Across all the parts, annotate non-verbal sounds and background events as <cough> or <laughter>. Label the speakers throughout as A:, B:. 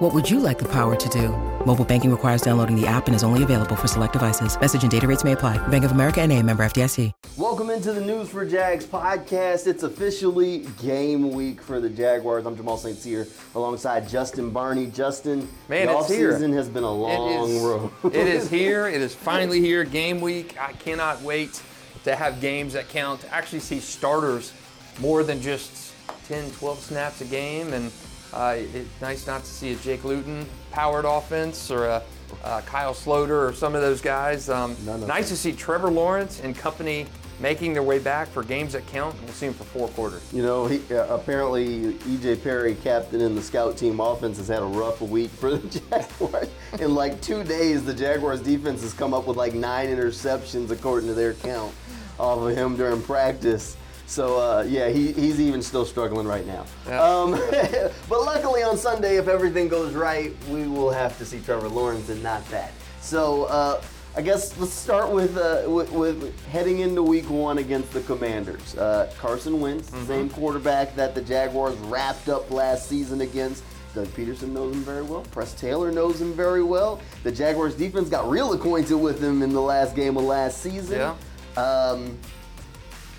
A: What would you like the power to do? Mobile banking requires downloading the app and is only available for select devices. Message and data rates may apply. Bank of America and a member FDIC.
B: Welcome into the News4Jax podcast. It's officially game week for the Jaguars. I'm Jamal St. Cyr alongside Justin Barney. Justin,
C: Man,
B: the
C: it's
B: offseason has been a long
C: it is,
B: road.
C: it is <laughs> here. It is finally here. Game week. I cannot wait to have games that count. To actually see starters more than just 10, 12 snaps a game. And uh, it's nice not to see a Jake Luton powered offense or a, uh Kyle Sloter or some of those guys. Um, nice
B: them.
C: to see Trevor Lawrence and company making their way back for games that count. We'll see them for four quarters.
B: You know, he, uh, apparently EJ Perry, captain in the scout team offense, has had a rough week for the <laughs> Jaguars. in like two days, the Jaguars defense has come up with like nine interceptions according to their count off of him during practice. So uh, yeah, he, he's even still struggling right now.
C: Yeah.
B: Um, <laughs> but luckily on Sunday, if everything goes right, we will have to see Trevor Lawrence and not that. So uh, I guess let's start with, uh, with with heading into Week One against the Commanders. Uh, Carson Wentz, same quarterback that the Jaguars wrapped up last season against. Doug Pederson knows him very well. Press Taylor knows him very well. The Jaguars defense got real acquainted with him in the last game of last season.
C: Yeah.
B: Um,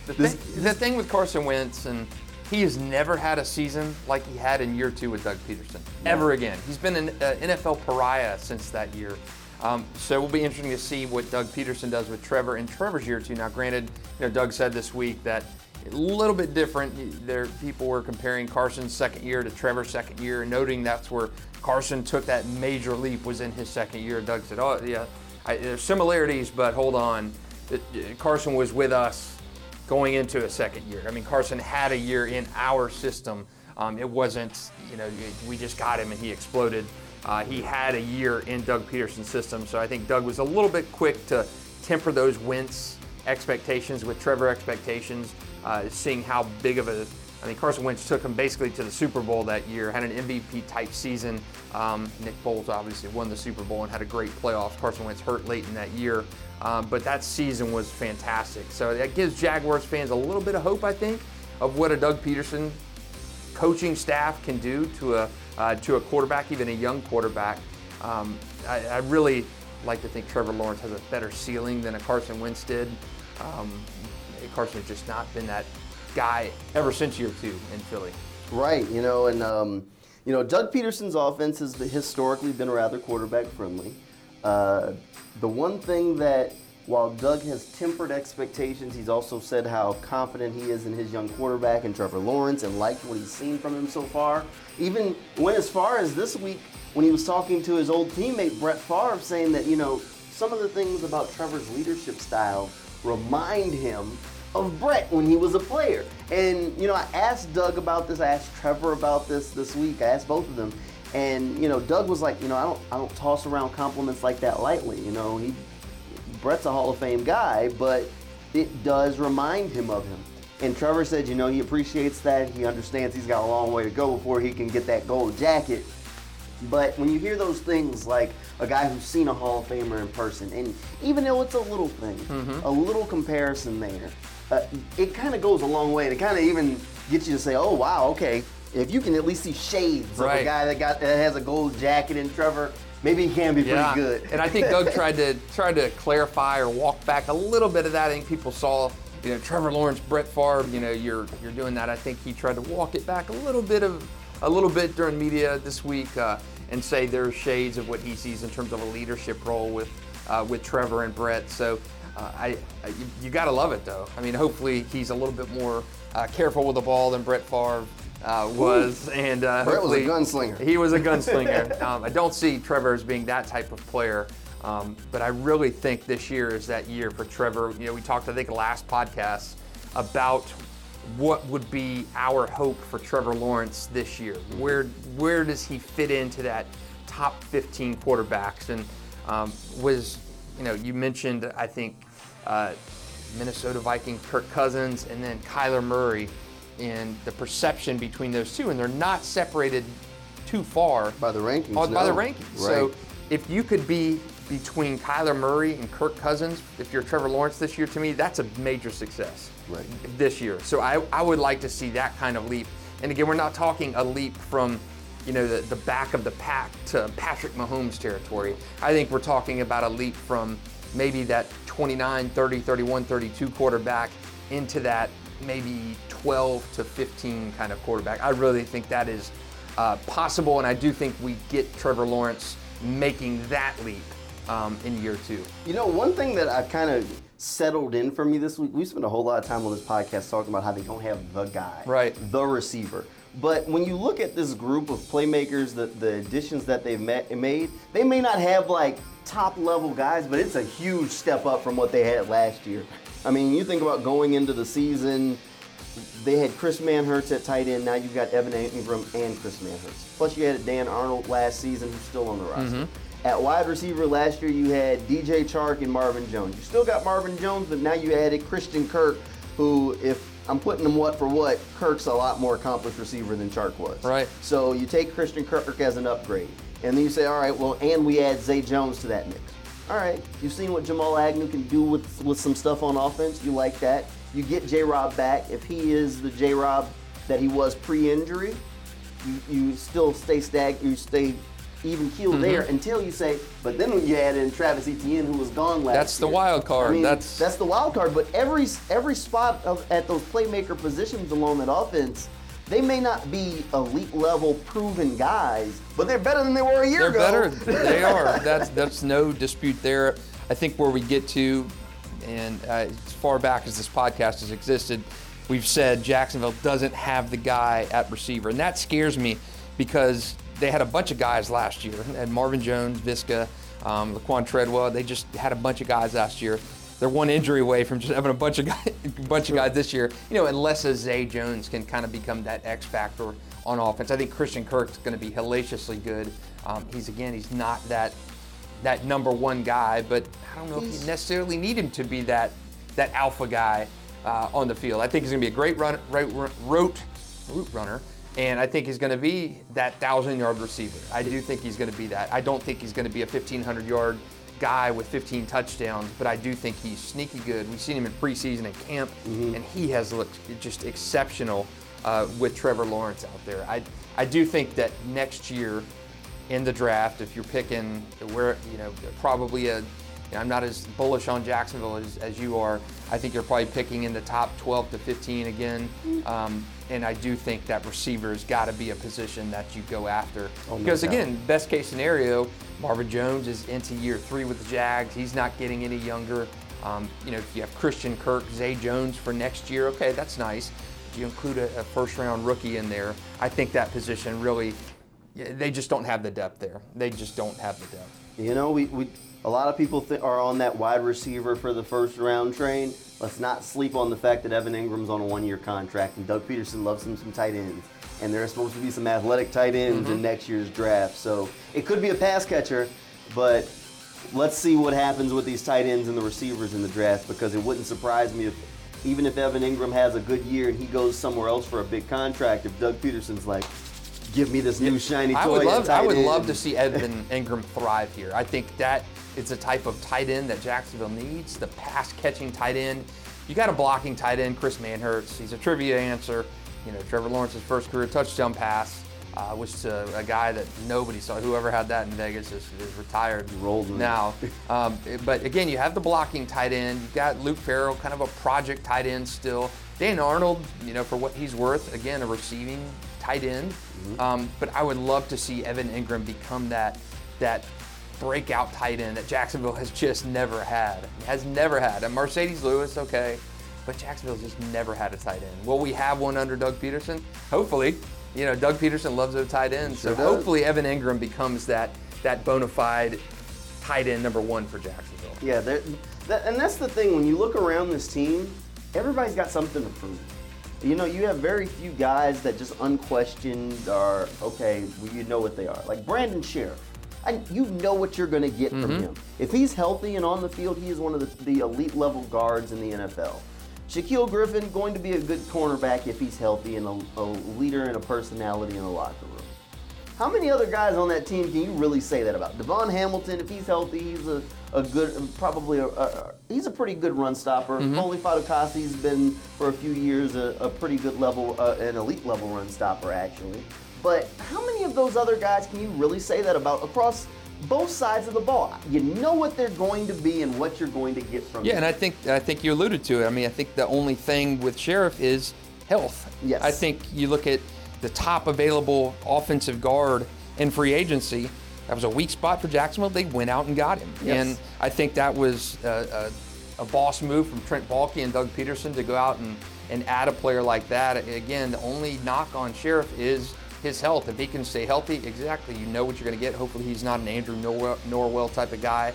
C: The,
B: This-
C: thing, the thing with Carson Wentz, and he has never had a season like he had in year two with Doug Pederson, ever again. He's been an uh, NFL pariah since that year. Um, so it will be interesting to see what Doug Pederson does with Trevor in Trevor's year two. Now, granted, you know, Doug said this week that a little bit different. There, people were comparing Carson's second year to Trevor's second year, noting that's where Carson took that major leap was in his second year. Doug said, "Oh, yeah, I, there's similarities, but hold on, It- it- Carson was with us going into a second year. I mean, Carson had a year in our system. Um, it wasn't, you know, we just got him and he exploded. Uh, he had a year in Doug Pederson's system, so I think Doug was a little bit quick to temper those Wentz expectations with Trevor expectations, uh, seeing how big of a I mean, Carson Wentz took him basically to the Super Bowl that year, had an MVP type season. Um, Nick Foles obviously won the Super Bowl and had a great playoffs. Carson Wentz hurt late in that year, um, but that season was fantastic. So that gives Jaguars fans a little bit of hope, I think, of what a Doug Pederson coaching staff can do to a uh, to a quarterback, even a young quarterback. Um, I, I really like to think Trevor Lawrence has a better ceiling than a Carson Wentz did. Um, Carson has just not been that guy ever since year two in Philly.
B: Right, you know, and um, you know, Doug Pederson's offense has historically been rather quarterback friendly. Uh, the one thing that, while Doug has tempered expectations, he's also said how confident he is in his young quarterback and Trevor Lawrence, and liked what he's seen from him so far. Even went as far as this week when he was talking to his old teammate Brett Favre, saying that you know some of the things about Trevor's leadership style remind him of Brett when he was a player. And you know, I asked Doug about this. I asked Trevor about this this week. I asked both of them, and you know, Doug was like, you know, I don't, I don't toss around compliments like that lightly. You know, he, Brett's a Hall of Fame guy, but it does remind him of him. And Trevor said, you know, he appreciates that. He understands he's got a long way to go before he can get that gold jacket. But when you hear those things like a guy who's seen a Hall of Famer in person, and even though it's a little thing,
C: Mm-hmm.
B: a little comparison there, uh, it kind of goes a long way. And it kind of even gets you to say, oh, wow, okay, if you can at least see shades of a guy that got that has a gold jacket in Trevor, maybe he can be pretty good.
C: and I think Doug <laughs> tried to tried to clarify or walk back a little bit of that. I think people saw, you know, Trevor Lawrence, Brett Favre. You know, you're you're doing that. I think he tried to walk it back a little bit of a little bit during media this week uh, and say there are shades of what he sees in terms of a leadership role with uh, with Trevor and Brett. So. Uh, I, I, you, you got to love it though. I mean, hopefully he's a little bit more uh, careful with the ball than Brett Favre uh, was, and uh,
B: Brett was a gunslinger.
C: he was a <laughs> gunslinger. um, I don't see Trevor as being that type of player. Um, but I really think this year is that year for Trevor. You know, we talked, I think, last podcast about what would be our hope for Trevor Lawrence this year. Where where does he fit into that top 15 quarterbacks? And um, was you know you mentioned I think uh, Minnesota Viking Kirk Cousins, and then Kyler Murray, and the perception between those two, and they're not separated too far
B: By the rankings,
C: By the
B: no.
C: rankings. So if you could be between Kyler Murray and Kirk Cousins, if you're Trevor Lawrence this year, to me, that's a major success
B: Right.
C: this year. So I, I would like to see that kind of leap. And again, we're not talking a leap from, you know, the, the back of the pack to Patrick Mahomes territory. I think we're talking about a leap from maybe that 29, 30, 31, 32 quarterback into that maybe 12 to 15 kind of quarterback. I really think that is uh, possible, and I do think we get Trevor Lawrence making that leap um, in year two.
B: You know, one thing that I've kind of settled in for me this week, we spent a whole lot of time on this podcast talking about how they don't have the guy,
C: Right.
B: The receiver. But when you look at this group of playmakers, the, the additions that they've ma- made, they may not have like top level guys, but it's a huge step up from what they had last year. I mean, you think about going into the season, they had Chris Manhertz at tight end. Now you've got Evan Engram and Chris Manhertz. Plus, you had Dan Arnold last season, who's still on the roster. At wide receiver last year, you had DJ Chark and Marvin Jones. You still got Marvin Jones, but now you added Christian Kirk, who, if I'm putting them what for what, Kirk's a lot more accomplished receiver than Chark was.
C: Right.
B: So you take Christian Kirk as an upgrade, and then you say, all right, well, and we add Zay Jones to that mix. All right, you've seen what Jamal Agnew can do with with some stuff on offense. You like that. You get J. Rob back. If he is the J. Rob that he was pre-injury, you, you still stay stag. You stay even keeled
C: Mm-hmm.
B: there until you say. But then when you add in Travis Etienne, who was gone last
C: That's the wild card.
B: I mean,
C: That's-
B: that's the wild card. But every every spot of, at those playmaker positions along that offense. They may not be elite level proven guys, but they're better than they were a year ago.
C: They're better. <laughs> they are. That's that's no dispute there. I think where we get to, and uh, as far back as this podcast has existed, we've said Jacksonville doesn't have the guy at receiver, and that scares me because they had a bunch of guys last year, and Marvin Jones, Visca, um, Laquan Treadwell. They just had a bunch of guys last year. They're one injury away from just <laughs> having a bunch of guys, <laughs> bunch of guys this year. You know, unless a Zay Jones can kind of become that X factor on offense. I think Christian Kirk's going to be hellaciously good. Um, he's again, he's not that that number one guy, but I don't know if you necessarily need him to be that that alpha guy uh, on the field. I think he's going to be a great run, right, route route runner, and I think he's going to be that thousand yard receiver. I do think he's going to be that. I don't think he's going to be a 1500 yard guy with 15 touchdowns, but I do think he's sneaky good. We've seen him in preseason and camp, and he has looked just exceptional uh, with Trevor Lawrence out there. I I do think that next year in the draft, if you're picking where you know probably a I'm not as bullish on Jacksonville as, as you are. I think you're probably picking in the top 12 to 15 again. Um, and I do think that receiver's got to be a position that you go after.
B: no
C: because
B: doubt.
C: again, best case scenario, Marvin Jones is into year three with the Jags. He's not getting any younger. Um, you know, if you have Christian Kirk, Zay Jones for next year, okay, that's nice. If you include a, a first round rookie in there, I think that position really, they just don't have the depth there. They just don't have the depth.
B: You know, we, we a lot of people th- are on that wide receiver for the first round train. Let's not sleep on the fact that Evan Engram's on a one year contract and Doug Pederson loves him some tight ends. And there are supposed to be some athletic tight ends mm-hmm. in next year's draft. So it could be a pass catcher, but let's see what happens with these tight ends and the receivers in the draft because it wouldn't surprise me if even if Evan Engram has a good year and he goes somewhere else for a big contract, if Doug Pederson's like, give me this new shiny toy.
C: I would love, I would
B: end."
C: love to see Evan Engram thrive here. I think that is a type of tight end that Jacksonville needs. The pass catching tight end. You got a blocking tight end, Chris Manhertz. He's a trivia answer. You know, Trevor Lawrence's first career touchdown pass uh, was to a guy that nobody saw. Whoever had that in Vegas is, is retired
B: rolled
C: now. Um, but again, you have the blocking tight end. You've got Luke Farrell, kind of a project tight end still. Dan Arnold, you know, for what he's worth, again, a receiving tight end. Um, but I would love to see Evan Engram become that that breakout tight end that Jacksonville has just never had. Has never had. And Marcedes Lewis, okay, but Jacksonville's just never had a tight end. Will we have one under Doug Pederson? Hopefully. You know, Doug Pederson loves those tight ends.
B: Sure
C: so
B: does.
C: hopefully Evan Engram becomes that that bona fide tight end number one for Jacksonville.
B: Yeah, that, and that's the thing. When you look around this team, everybody's got something to prove. You know, you have very few guys that just unquestioned are okay. Well, you know what they are. Like Brandon Scherff. And you know what you're going to get from him. If he's healthy and on the field, he is one of the, the elite level guards in the NFL. Shaquill Griffin going to be a good cornerback if he's healthy and a, a leader and a personality in the locker room. How many other guys on that team can you really say that about? DaVon Hamilton, if he's healthy, he's a, a good, probably a, a he's a pretty good run stopper.
C: Mm-hmm.
B: Foley Fatukasi's been for a few years a, a pretty good level, uh, an elite level run stopper actually. But how many of those other guys can you really say that about across both sides of the ball? You know what they're going to be and what you're going to get from
C: Yeah,
B: them.
C: Yeah, and I think I think you alluded to it. I mean, I think the only thing with Scherff is health.
B: Yes.
C: I think you look at the top available offensive guard in free agency. That was a weak spot for Jacksonville. They went out and got him,
B: Yes.
C: and I think that was a, a, a boss move from Trent Baalke and Doug Pederson to go out and, and add a player like that. Again, the only knock on Scherff is his health. If he can stay healthy, exactly, you know what you're going to get. Hopefully, he's not an Andrew Norwell, Norwell type of guy.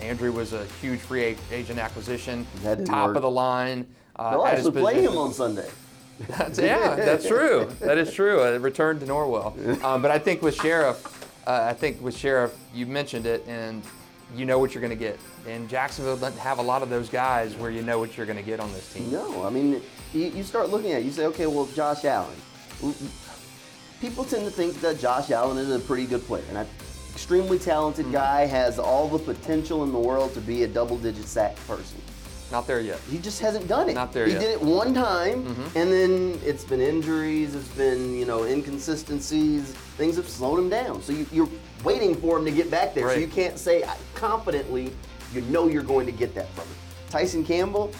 C: Andrew was a huge free agent acquisition, top
B: work.
C: of the line. Uh,
B: They'll actually play him on Sunday.
C: That's, yeah, that's true. That is true. A return to Norwell. <laughs> Um, but I think with Scherff, uh, I think with Scherff, you mentioned it, and you know what you're going to get. And Jacksonville doesn't have a lot of those guys where you know what you're going to get on this team.
B: No, I mean, you, you start looking at it, you say, okay, well, Josh Allen. People tend to think that Josh Allen is a pretty good player, and an extremely talented
C: Mm-hmm.
B: guy, has all the potential in the world to be a double-digit sack person.
C: Not there yet.
B: He just hasn't done it.
C: Not there
B: he
C: yet. Mm-hmm.
B: did it one time, and then it's been injuries, it's been you know inconsistencies. Things have slowed him down. So you, you're waiting for him to get back there. So you can't say confidently you know you're going to get that from him. Tyson Campbell.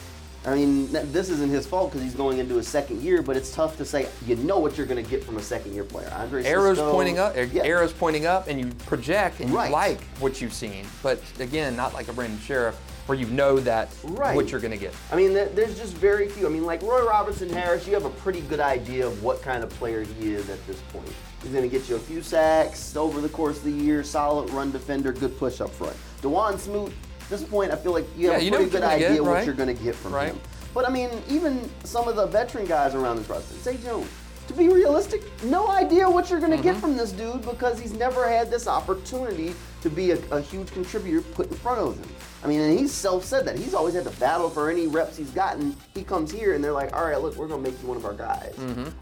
B: I mean, this isn't his fault because he's going into his second year, but it's tough to say you know what you're going to get from a second year player. Andre
C: Arrows
B: Cisco-
C: pointing up, er,
B: Yeah.
C: arrows pointing up, and you project and you
B: Right.
C: like what you've seen. But again, not like a Brandon Scherff where you know that
B: Right.
C: what you're going to get.
B: I mean, there's just very few. I mean, like Roy Robertson Harris, you have a pretty good idea of what kind of player he is at this point. He's going to get you a few sacks over the course of the year, solid run defender, good push up front. Dawuane Smoot, this point, I feel like you have
C: Yeah,
B: a
C: you
B: pretty good
C: gonna get,
B: idea what
C: right?
B: you're going to get from
C: Right.
B: him. But I mean, even some of the veteran guys around this roster, Zay Jones, to be realistic, no idea what you're going to
C: Mm-hmm.
B: get from this dude because he's never had this opportunity to be a, a huge contributor put in front of him. I mean, and he's self said that. He's always had to battle for any reps he's gotten. He comes here and they're like, all right, look, we're going to make you one of our guys.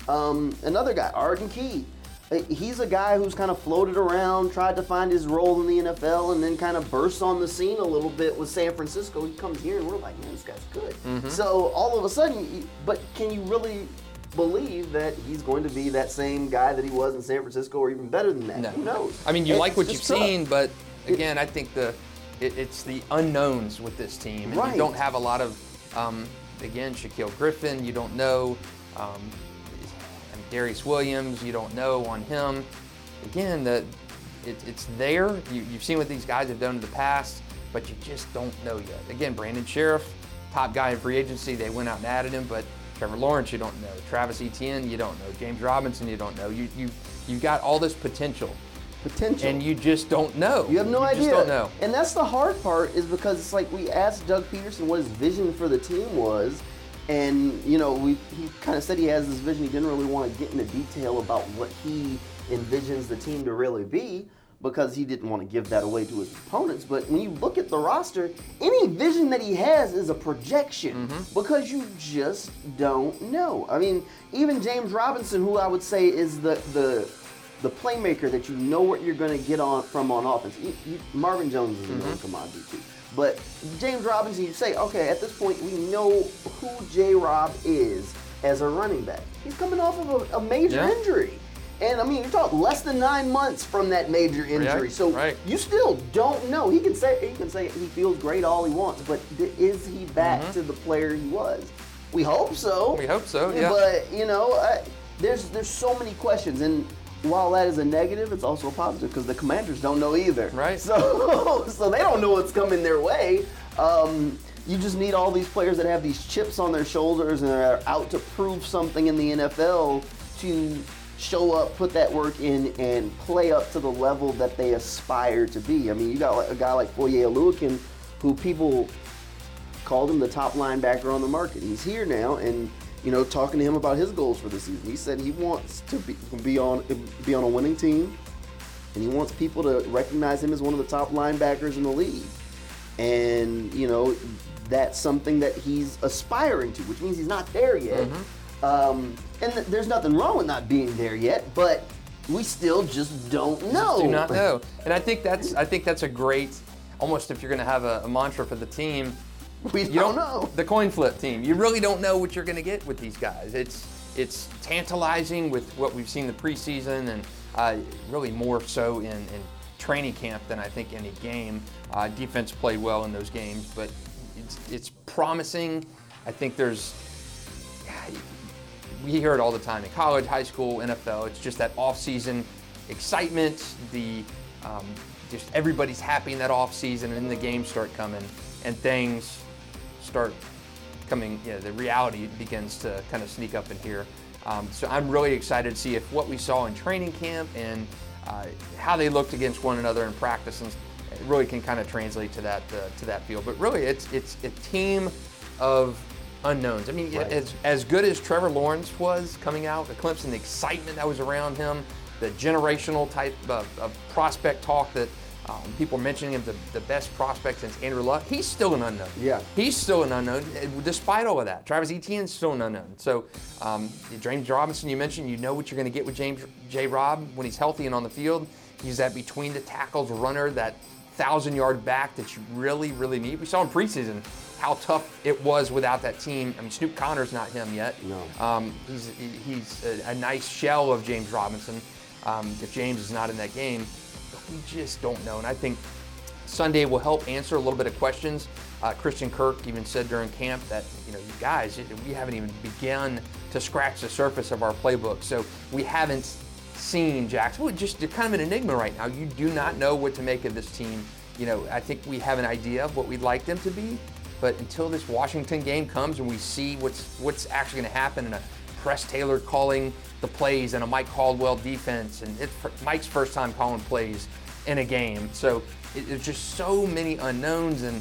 B: Um, another guy, Arden Key. Uh, He's a guy who's kind of floated around, tried to find his role in the NFL, and then kind of bursts on the scene a little bit with San Francisco. He comes here and we're like, man, this guy's good. So all of a sudden, but can you really believe that he's going to be that same guy that he was in San Francisco or even better than that?
C: No.
B: Who knows?
C: I mean, you
B: It's
C: like what you've
B: tough.
C: seen, but again, I think the it, it's the unknowns with this team, and
B: Right.
C: you don't have a lot of um, again Shaquill Griffin. You don't know um, Darious Williams. You don't know on him. Again, the it, it's there. You, you've seen what these guys have done in the past, but you just don't know yet. Again, Brandon Scherff, top guy in free agency. They went out and added him, but Trevor Lawrence, you don't know. Travis Etienne, you don't know. James Robinson, you don't know. You you you've got all this potential
B: Potential.
C: and you just don't know.
B: You have no idea.
C: just don't know.
B: And that's the hard part is because it's like we asked Doug Pederson what his vision for the team was. And, you know, we, he kind of said he has this vision. He didn't really want to get into detail about what he envisions the team to really be because he didn't want to give that away to his opponents. But when you look at the roster, any vision that he has is a projection
C: Mm-hmm.
B: because you just don't know. I mean, even James Robinson, who I would say is the, the the playmaker that you know what you're going to get on from on offense. You- you- Marvin Jones is a known commodity too, but James Robinson, you say, okay, at this point we know who J. Rob is as a running back. He's coming off of a, a major
C: Yeah.
B: injury. And I mean, you're talking less than nine months from that major injury,
C: Right,
B: so
C: right.
B: you still don't know. He can say he can say he feels great all he wants, but is he back to the player he was? We hope so.
C: Mm-hmm. We hope so, yeah.
B: But you know, uh, there's there's so many questions, and while that is a negative, it's also a positive because the Commanders don't know either.
C: Right.
B: So <laughs> so they don't know what's coming their way. Um, you just need all these players that have these chips on their shoulders and are out to prove something in the NFL to show up, put that work in, and play up to the level that they aspire to be. I mean, you got a guy like Foye Oluokun, who people called him the top linebacker on the market. He's here now, and you know, talking to him about his goals for the season, he said he wants to be, be on be on a winning team, and he wants people to recognize him as one of the top linebackers in the league. And you know, that's something that he's aspiring to, which means he's not there yet. Um, and th- there's nothing wrong with not being there yet, but we still just don't know.
C: do not <laughs> know. And I think that's I think that's a great, almost if you're going to have a, a mantra for the team.
B: We
C: You
B: don't know.
C: The coin flip team. You really don't know what you're going to get with these guys. It's it's tantalizing with what we've seen the preseason, and uh, really more so in, in training camp than I think any game. Uh, defense played well in those games, but it's, it's promising. I think there's we hear it all the time in college, high school, NFL. It's just that off-season excitement, the um, just everybody's happy in that off-season, and then the games start coming, and things start coming. You know, the reality begins to kind of sneak up in here. Um, so I'm really excited to see if what we saw in training camp and uh, how they looked against one another in practice and really can kind of translate to that uh, to that field. But really, it's it's a team of unknowns. I mean,
B: Right.
C: as, as good as Trevor Lawrence was coming out of Clemson, the excitement that was around him, the generational type of, of prospect talk that um, people are mentioning him the, the best prospect since Andrew Luck, he's still an unknown.
B: Yeah.
C: He's still an unknown, despite all of that. Travis Etienne's still an unknown. So, um, James Robinson, you mentioned, you know what you're going to get with James J. Rob when he's healthy and on the field. He's that between the tackles runner, that thousand yard back that you really, really need. We saw in preseason how tough it was without that team. I mean, Snoop Conner's not him yet.
B: No.
C: Um, he's he's a, a nice shell of James Robinson. Um, if James is not in that game, we just don't know. And I think Sunday will help answer a little bit of questions. Uh, Christian Kirk even said during camp that you know, you guys, we haven't even begun to scratch the surface of our playbook. So we haven't seen Jackson. Well, just kind of an enigma right now. You do not know what to make of this team. You know, I think we have an idea of what we'd like them to be, but until this Washington game comes and we see what's what's actually going to happen in a Press Taylor calling the plays and a Mike Caldwell defense, and it's Mike's first time calling plays in a game. So it, there's just so many unknowns, and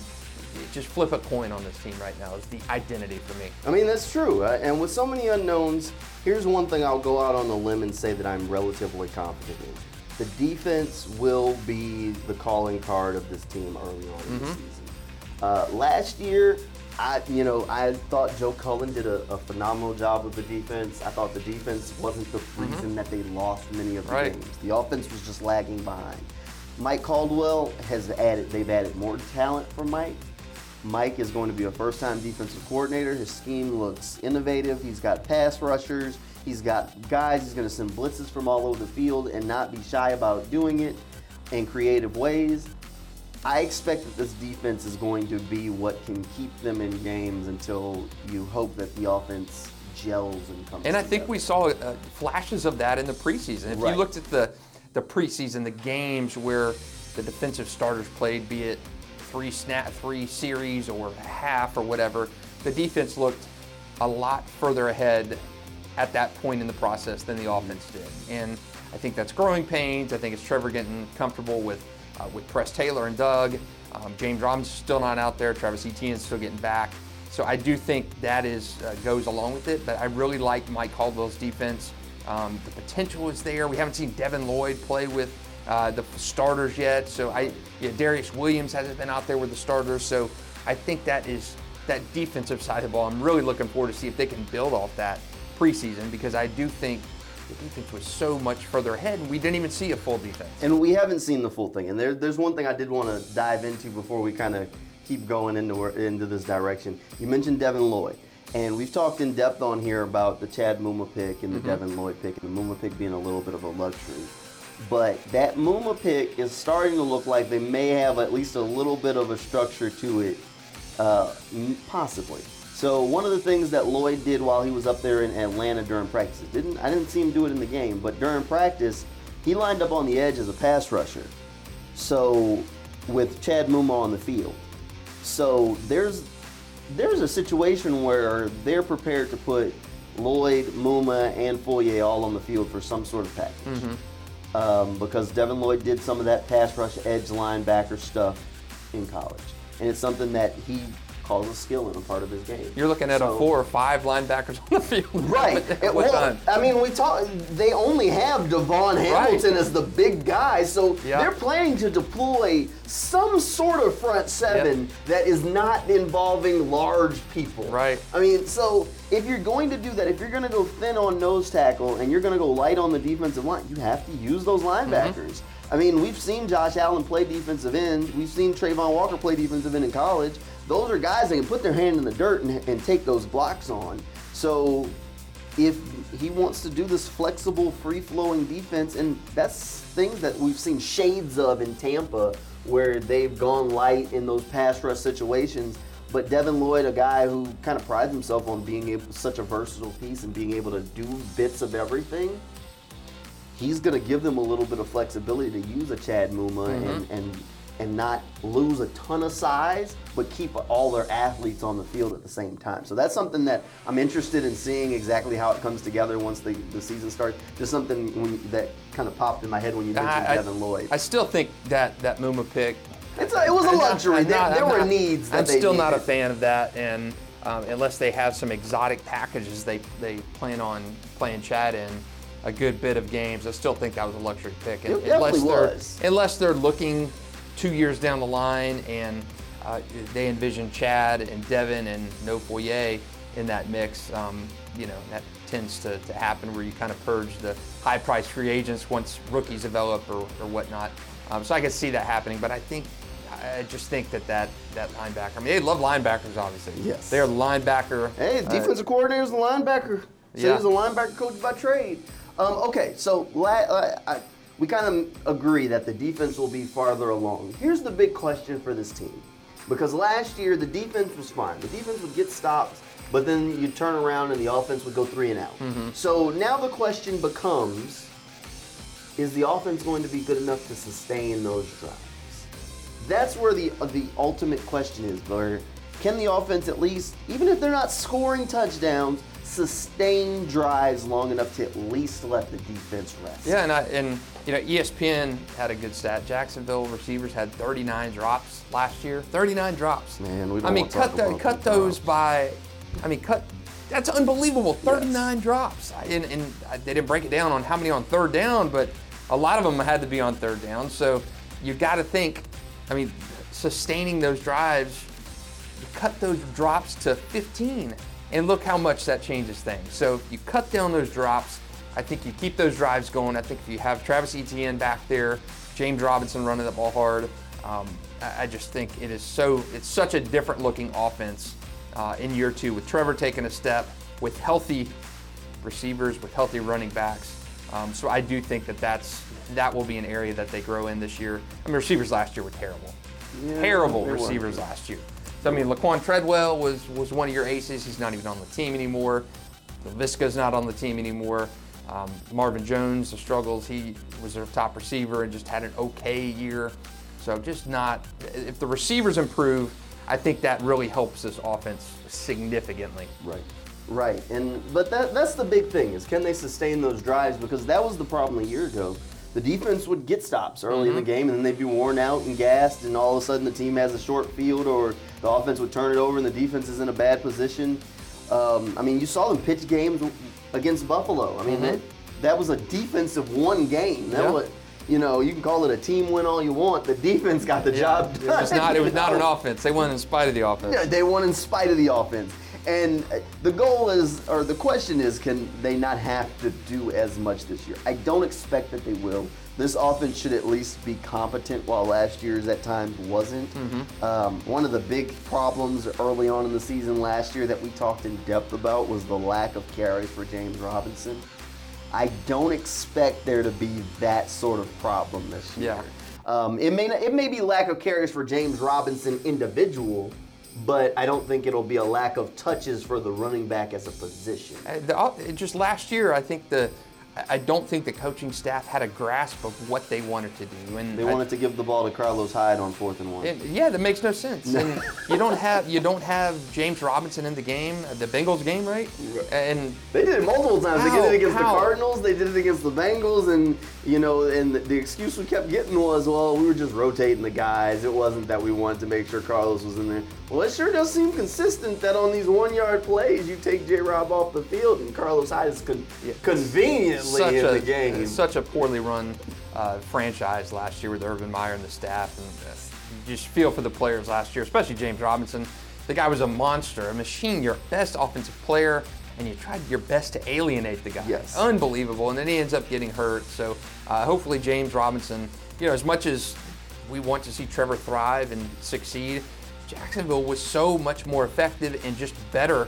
C: just flip a coin on this team right now is the identity for me.
B: I mean, that's true. Uh, and with so many unknowns, here's one thing I'll go out on a limb and say that I'm relatively confident in. The defense will be the calling card of this team early on in the season. Uh, last year, I you know I thought Joe Cullen did a, a phenomenal job with the defense. I thought the defense wasn't the mm-hmm. reason that they lost many of the
C: Right.
B: games. The offense was just lagging behind. Mike Caldwell has added. They've added more talent for Mike. Mike is going to be a first-time defensive coordinator. His scheme looks innovative. He's got pass rushers. He's got guys. He's going to send blitzes from all over the field and not be shy about doing it in creative ways. I expect that this defense is going to be what can keep them in games until you hope that the offense gels and comes.
C: And I think
B: together.
C: we saw uh, flashes of that in the preseason. If
B: Right.
C: you looked at the the preseason, the games where the defensive starters played, be it three snap, three series or half or whatever, the defense looked a lot further ahead at that point in the process than the offense did. And I think that's growing pains. I think it's Trevor getting comfortable with uh, with Press Taylor and Doug. Um, James Robinson's still not out there. Travis Etienne's still getting back. So I do think that is uh, goes along with it. But I really like Mike Caldwell's defense. Um, the potential is there. We haven't seen Devin Lloyd play with uh, the starters yet. So I, yeah, Darious Williams hasn't been out there with the starters. So I think that is that defensive <laughs> side of the ball. I'm really looking forward to see if they can build off that preseason because I do think the defense was so much further ahead and we didn't even see a full defense.
B: And we haven't seen the full thing. And there, there's one thing I did want to dive into before we kind of keep going into into this direction. You mentioned Devin Lloyd, and we've talked in depth on here about the Chad Muma pick and the Devin Lloyd pick, and the Muma pick being a little bit of a luxury. But that Muma pick is starting to look like they may have at least a little bit of a structure to it, uh, possibly. So one of the things that Lloyd did while he was up there in Atlanta during practices didn't I didn't see him do it in the game, but during practice he lined up on the edge as a pass rusher. So with Chad Muma on the field. So there's there's a situation where they're prepared to put Lloyd, Muma, and Foye all on the field for some sort of package. Um, because Devin Lloyd did some of that pass rush edge linebacker stuff in college. And it's something that he calls a skill and a part of his game.
C: You're looking at
B: So-
C: a four or five linebackers <laughs> on the field. <laughs>
B: Right. It- well,
C: time.
B: I mean, we talk. They only have DaVon Hamilton as the big guy, so
C: Yeah.
B: they're planning to deploy some sort of front seven that is not involving large people.
C: Right.
B: I mean, so if you're going to do that, if you're going to go thin on nose tackle and you're going to go light on the defensive line, you have to use those linebackers.
C: Mm-hmm.
B: I mean, we've seen Josh Allen play defensive end. We've seen Travon Walker play defensive end in college. Those are guys that can put their hand in the dirt and, and take those blocks on. So if he wants to do this flexible, free-flowing defense, and that's things that we've seen shades of in Tampa, where they've gone light in those pass rush situations. But Devin Lloyd, a guy who kind of prides himself on being able, such a versatile piece and being able to do bits of everything, he's going to give them a little bit of flexibility to use a Chad Muma and, mm-hmm. and and not lose a ton of size, but keep all their athletes on the field at the same time. So that's something that I'm interested in seeing exactly how it comes together once the, the season starts. Just something when, that kind of popped in my head when you mentioned
C: I,
B: Devin Lloyd.
C: I still think that that Muma pick.
B: It's a, it was a
C: I'm not-
B: luxury.
C: I'm
B: there there were
C: not-
B: needs that
C: I'm
B: they
C: still not a fan of that, and um, unless they have some exotic packages they they plan on playing Chad in a good bit of games, I still think that was a luxury pick.
B: It
C: unless they're
B: was.
C: unless they're looking two years down the line and uh, they envision Chad and Devin and No Foye in that mix. Um, you know that tends to, to happen where you kind of purge the high priced free agents once rookies develop or, or whatnot. Um, so I can see that happening, but I think I just think that that that linebacker. I mean, they love linebackers, obviously.
B: Yes.
C: They're linebacker.
B: Hey, the
C: uh,
B: defensive coordinator's a linebacker. So
C: Yeah.
B: he's a linebacker coach by trade. Um, okay, so la- uh, I, we kind of agree that the defense will be farther along. Here's the big question for this team. Because last year, the defense was fine. The defense would get stops, but then you'd turn around and the offense would go three and out. So now the question becomes is the offense going to be good enough to sustain those drives? That's where the uh, the ultimate question is. Where can the offense at least, even if they're not scoring touchdowns, sustain drives long enough to at least let the defense rest?
C: Yeah, and, I, and you know ESPN had a good stat. Jacksonville receivers had 39 drops last year. 39 drops.
B: Man, we don't
C: I mean, cut the, cut those
B: drops.
C: by. I mean, cut. That's unbelievable. 39 drops. And, and they didn't break it down on how many on third down, but a lot of them had to be on third down. So you've got to think. I mean, sustaining those drives you cut those drops to 15 and look how much that changes things. So you cut down those drops i think you keep those drives going. I think if you have travis etienne back there james robinson running the ball hard um, I, I just think it is so it's such a different looking offense uh, in year two with trevor taking a step with healthy receivers with healthy running backs. Um, so i do think that that's that will be an area that they grow in this year. I mean receivers last year were terrible.
B: Yeah,
C: terrible
B: they were.
C: receivers last year. So I mean, Laquan Treadwell was was one of your aces. He's not even on the team anymore. Visca's not on the team anymore. Um, Marvin Jones, the struggles. He was their top receiver and just had an okay year. So just not. If the receivers improve, I think that really helps this offense significantly.
B: Right. Right. And but that that's the big thing is can they sustain those drives because that was the problem a year ago. The defense would get stops early in the game and then they'd be worn out and gassed and all of a sudden the team has a short field or the offense would turn it over and the defense is in a bad position. Um, I mean, you saw them pitch games against Buffalo. I mean, that, that was a defensive one game. That
C: Yeah.
B: was, you know, you can call it a team win all you want. The defense got the job
C: It
B: done.
C: was not. It was not an offense. They won in spite of the offense.
B: Yeah, they won in spite of the offense. And uh, the goal is, or the question is, can they not have to do as much this year? I don't expect that they will. This offense should at least be competent, while last year's at times wasn't. Um, one of the big problems early on in the season last year that we talked in depth about was the lack of carries for James Robinson. I don't expect there to be that sort of problem this year.
C: Yeah.
B: Um, it may not, it may be lack of carries for James Robinson individual, but I don't think it'll be a lack of touches for the running back as a position.
C: Uh, it just last year, I think the I don't think the coaching staff had a grasp of what they wanted to do.
B: And they wanted I, to give the ball to Carlos Hyde on fourth and one.
C: yeah, that makes no sense. and <laughs> you don't have you don't have James Robinson in the game, the Bengals game, right?
B: And they did it multiple times. How, they did it against how? the Cardinals. They did it against the Bengals, and you know, and the, the excuse we kept getting was, well, we were just rotating the guys. It wasn't that we wanted to make sure Carlos was in there. Well, it sure does seem consistent that on these one-yard plays, you take J. Rob off the field, and Carlos Hyde is con- yeah. conveniently such in a, the game.
C: Such a poorly run uh, franchise last year with Urban Meyer and the staff, and uh, you just feel for the players last year, especially James Robinson. The guy was a monster, a machine, your best offensive player, and you tried your best to alienate the guy.
B: Yes.
C: Unbelievable. And then he ends up getting hurt. So uh, hopefully James Robinson, you know, as much as we want to see Trevor thrive and succeed, Jacksonville was so much more effective and just better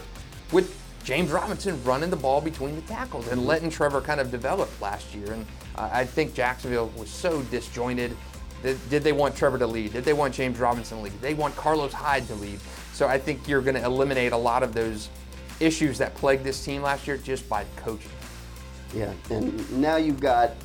C: with James Robinson running the ball between the tackles and letting Trevor kind of develop last year. And uh, I think Jacksonville was so disjointed. Did, they want Trevor to lead? Did they want James Robinson to lead? Did they want Carlos Hyde to lead? So I think you're going to eliminate a lot of those issues that plagued this team last year just by coaching.
B: Yeah, and now you've got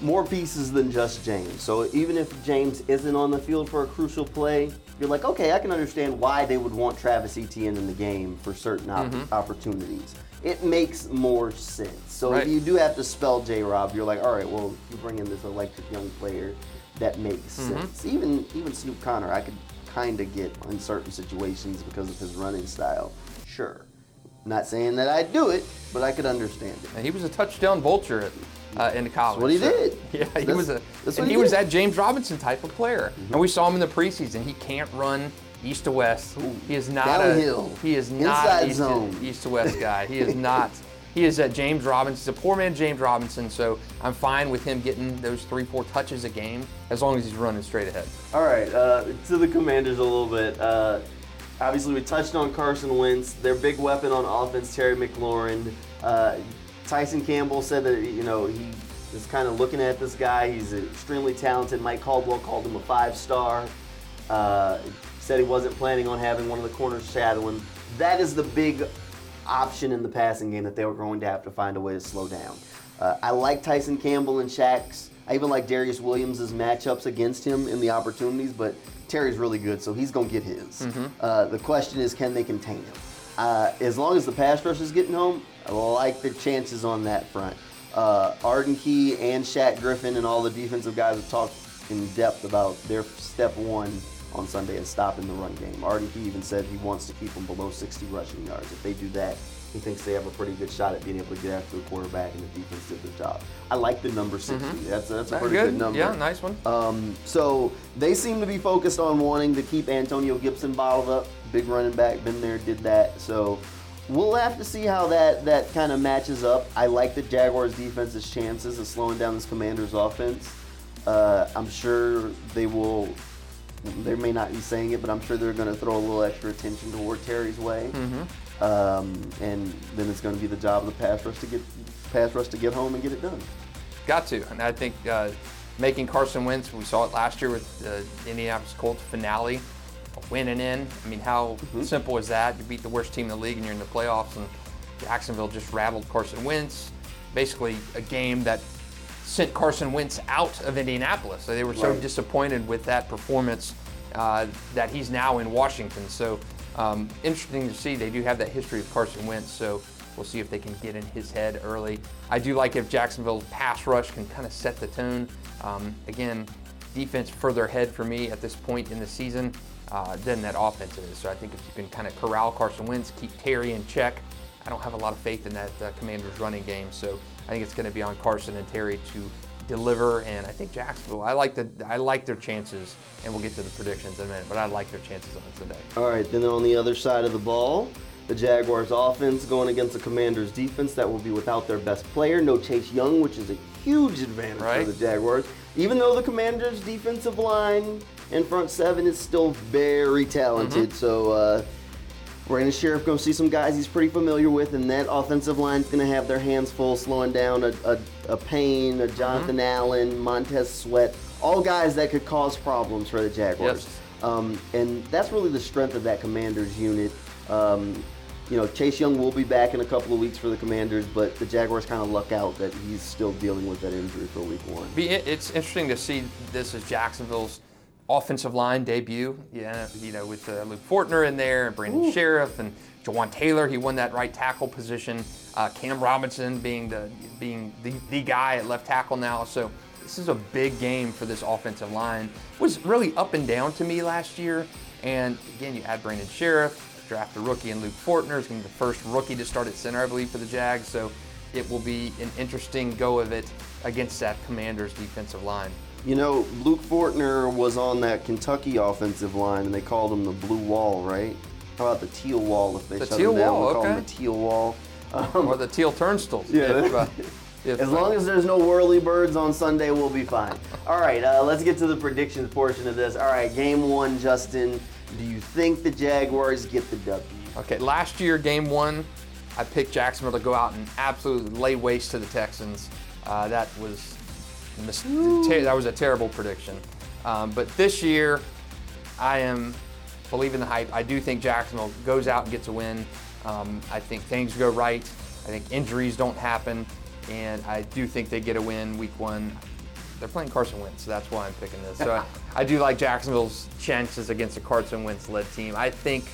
B: more pieces than just James. So even if James isn't on the field for a crucial play, you're like, okay, I can understand why they would want Travis Etienne in the game for certain op- mm-hmm. opportunities. It makes more sense. So right. if you do have to spell J. Rob, you're like, all right, well, you bring in this electric young player that makes mm-hmm. sense. Even even Snoop Conner, I could kind of get in certain situations because of his running style. Sure. Not saying that I'd do it, but I could understand it.
C: And he was a touchdown vulture uh, in the college.
B: That's what he
C: so,
B: did. <laughs>
C: Yeah, he that's, was a, and he, he was that James Robinson type of player. Mm-hmm. And we saw him in the preseason. He can't run east to west. He is not
B: downhill.
C: A, he is not east to, east to west guy. He is <laughs> not. He is a James Robinson. He's a poor man James Robinson, so I'm fine with him getting those three, four touches a game as long as he's running straight ahead.
B: All right, uh, to the Commanders a little bit. Uh, Obviously, we touched on Carson Wentz, their big weapon on offense, Terry McLaurin. Uh, Tyson Campbell said that you know he is kind of looking at this guy. He's extremely talented. Mike Caldwell called him a five star. Uh, said he wasn't planning on having one of the corners shadowing. That is the big option in the passing game that they were going to have to find a way to slow down. Uh, I like Tyson Campbell and Shaq's. I even like Darious Williams' matchups against him in the opportunities, but Terry's really good, so he's going to get his. Mm-hmm. Uh, the question is, can they contain him? Uh, as long as the pass rush is getting home, I like the chances on that front. Uh, Arden Key and Shaq Griffin and all the defensive guys have talked in depth about their step one on Sunday is stopping the run game. Arden Key even said he wants to keep them below 60 rushing yards. If they do that, he thinks they have a pretty good shot at being able to get after the quarterback, and the defense did their job. I like the number 60. Mm-hmm. That's that's a pretty good. good. number.
C: Yeah, nice one.
B: Um, so they seem to be focused on wanting to keep Antonio Gibson bottled up. Big running back, been there, did that. So we'll have to see how that that kind of matches up. I like the Jaguars' defense's chances of slowing down this Commanders' offense. Uh, I'm sure they will. They may not be saying it, but I'm sure they're going to throw a little extra attention toward Terry's way. Mm-hmm. Um, and then it's going to be the job of the pass rush to get pass rush to get home and get it done.
C: Got to, and I think uh, making Carson Wentz. We saw it last year with the Indianapolis Colts finale, winning in. I mean, how mm-hmm. simple is that? You beat the worst team in the league and you're in the playoffs, and Jacksonville just rattled Carson Wentz. Basically, a game that sent Carson Wentz out of Indianapolis. So they were so right. disappointed with that performance uh, that he's now in Washington. So um, interesting to see. They do have that history of Carson Wentz, so we'll see if they can get in his head early. I do like if Jacksonville's pass rush can kind of set the tone. Um, again, defense further ahead for me at this point in the season uh, than that offense is. So I think if you can kind of corral Carson Wentz, keep Terry in check, I don't have a lot of faith in that uh, Commanders running game. So I think it's going to be on Carson and Terry to deliver. And I think Jacksonville, I like the I like their chances, and we'll get to the predictions in a minute. But I like their chances on today.
B: All right, then on the other side of the ball, the Jaguars offense going against the Commanders defense that will be without their best player, no Chase Young, which is a huge advantage right. for the Jaguars. Even though the Commanders defensive line and front seven is still very talented, mm-hmm. so. Uh, Brandon Scherff going to see some guys he's pretty familiar with, and that offensive line's going to have their hands full slowing down a, a, a Payne, a Jonathan mm-hmm. Allen, Montez Sweat, all guys that could cause problems for the Jaguars. Yes. Um, and that's really the strength of that Commanders unit. Um, you know, Chase Young will be back in a couple of weeks for the Commanders, but the Jaguars kind of luck out that he's still dealing with that injury for week one.
C: It's interesting to see this is Jacksonville's offensive line debut. Yeah, you know, with uh, Luke Fortner in there and Brandon Ooh. Scherff and Jawaan Taylor, he won that right tackle position. Uh, Cam Robinson being the being the, the guy at left tackle now. So this is a big game for this offensive line. It was really up and down to me last year. And again, you add Brandon Scherff, draft a rookie and Luke Fortner is going to be the first rookie to start at center, I believe, for the Jags. So it will be an interesting go of it against that Commanders defensive line.
B: You know, Luke Fortner was on that Kentucky offensive line, and they called him the blue wall, right? How about the teal wall if they
C: the
B: shut
C: teal
B: him down?
C: Wall,
B: we
C: okay.
B: call him the teal wall.
C: Um, or the teal turnstiles. <laughs>
B: Yeah. If, uh, if, as long as there's no whirly birds on Sunday, we'll be fine. All right, uh, let's get to the predictions portion of this. All right, game one, Justin. Do you think the Jaguars get the W?
C: Okay, last year, game one, I picked Jacksonville to go out and absolutely lay waste to the Texans. Uh, that was that was a terrible prediction. Um, but this year, I am believing the hype. I do think Jacksonville goes out and gets a win. Um, I think things go right. I think injuries don't happen, and I do think they get a win week one. They're playing Carson Wentz, so that's why I'm picking this. So I, <laughs> I, do like Jacksonville's chances against a Carson Wentz led team. I think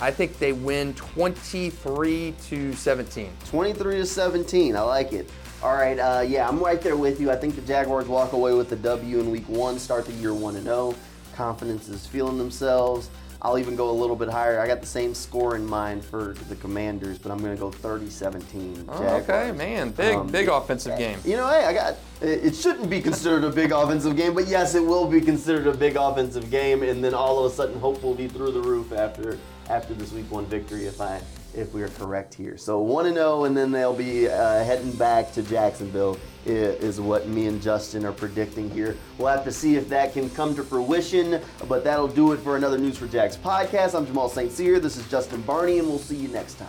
C: I think they win 23 to 17.
B: 23 to 17. I like it. All right, uh, yeah, I'm right there with you. I think the Jaguars walk away with the W in Week One, start the year one and zero. Oh. Confidence is feeling themselves. I'll even go a little bit higher. I got the same score in mind for the Commanders, but I'm going to go 30-17.
C: Oh, okay, man, big um, big offensive game.
B: You know, hey, I got. It shouldn't be considered a big <laughs> offensive game, but yes, it will be considered a big offensive game, and then all of a sudden, hope will be through the roof after after this Week One victory if I if we are correct here. So 1 and 0, and then they'll be uh, heading back to Jacksonville, is what me and Justin are predicting here. We'll have to see if that can come to fruition, but that'll do it for another News4Jax podcast. I'm Jamal St. Cyr. This is Justin Barney, and we'll see you next time.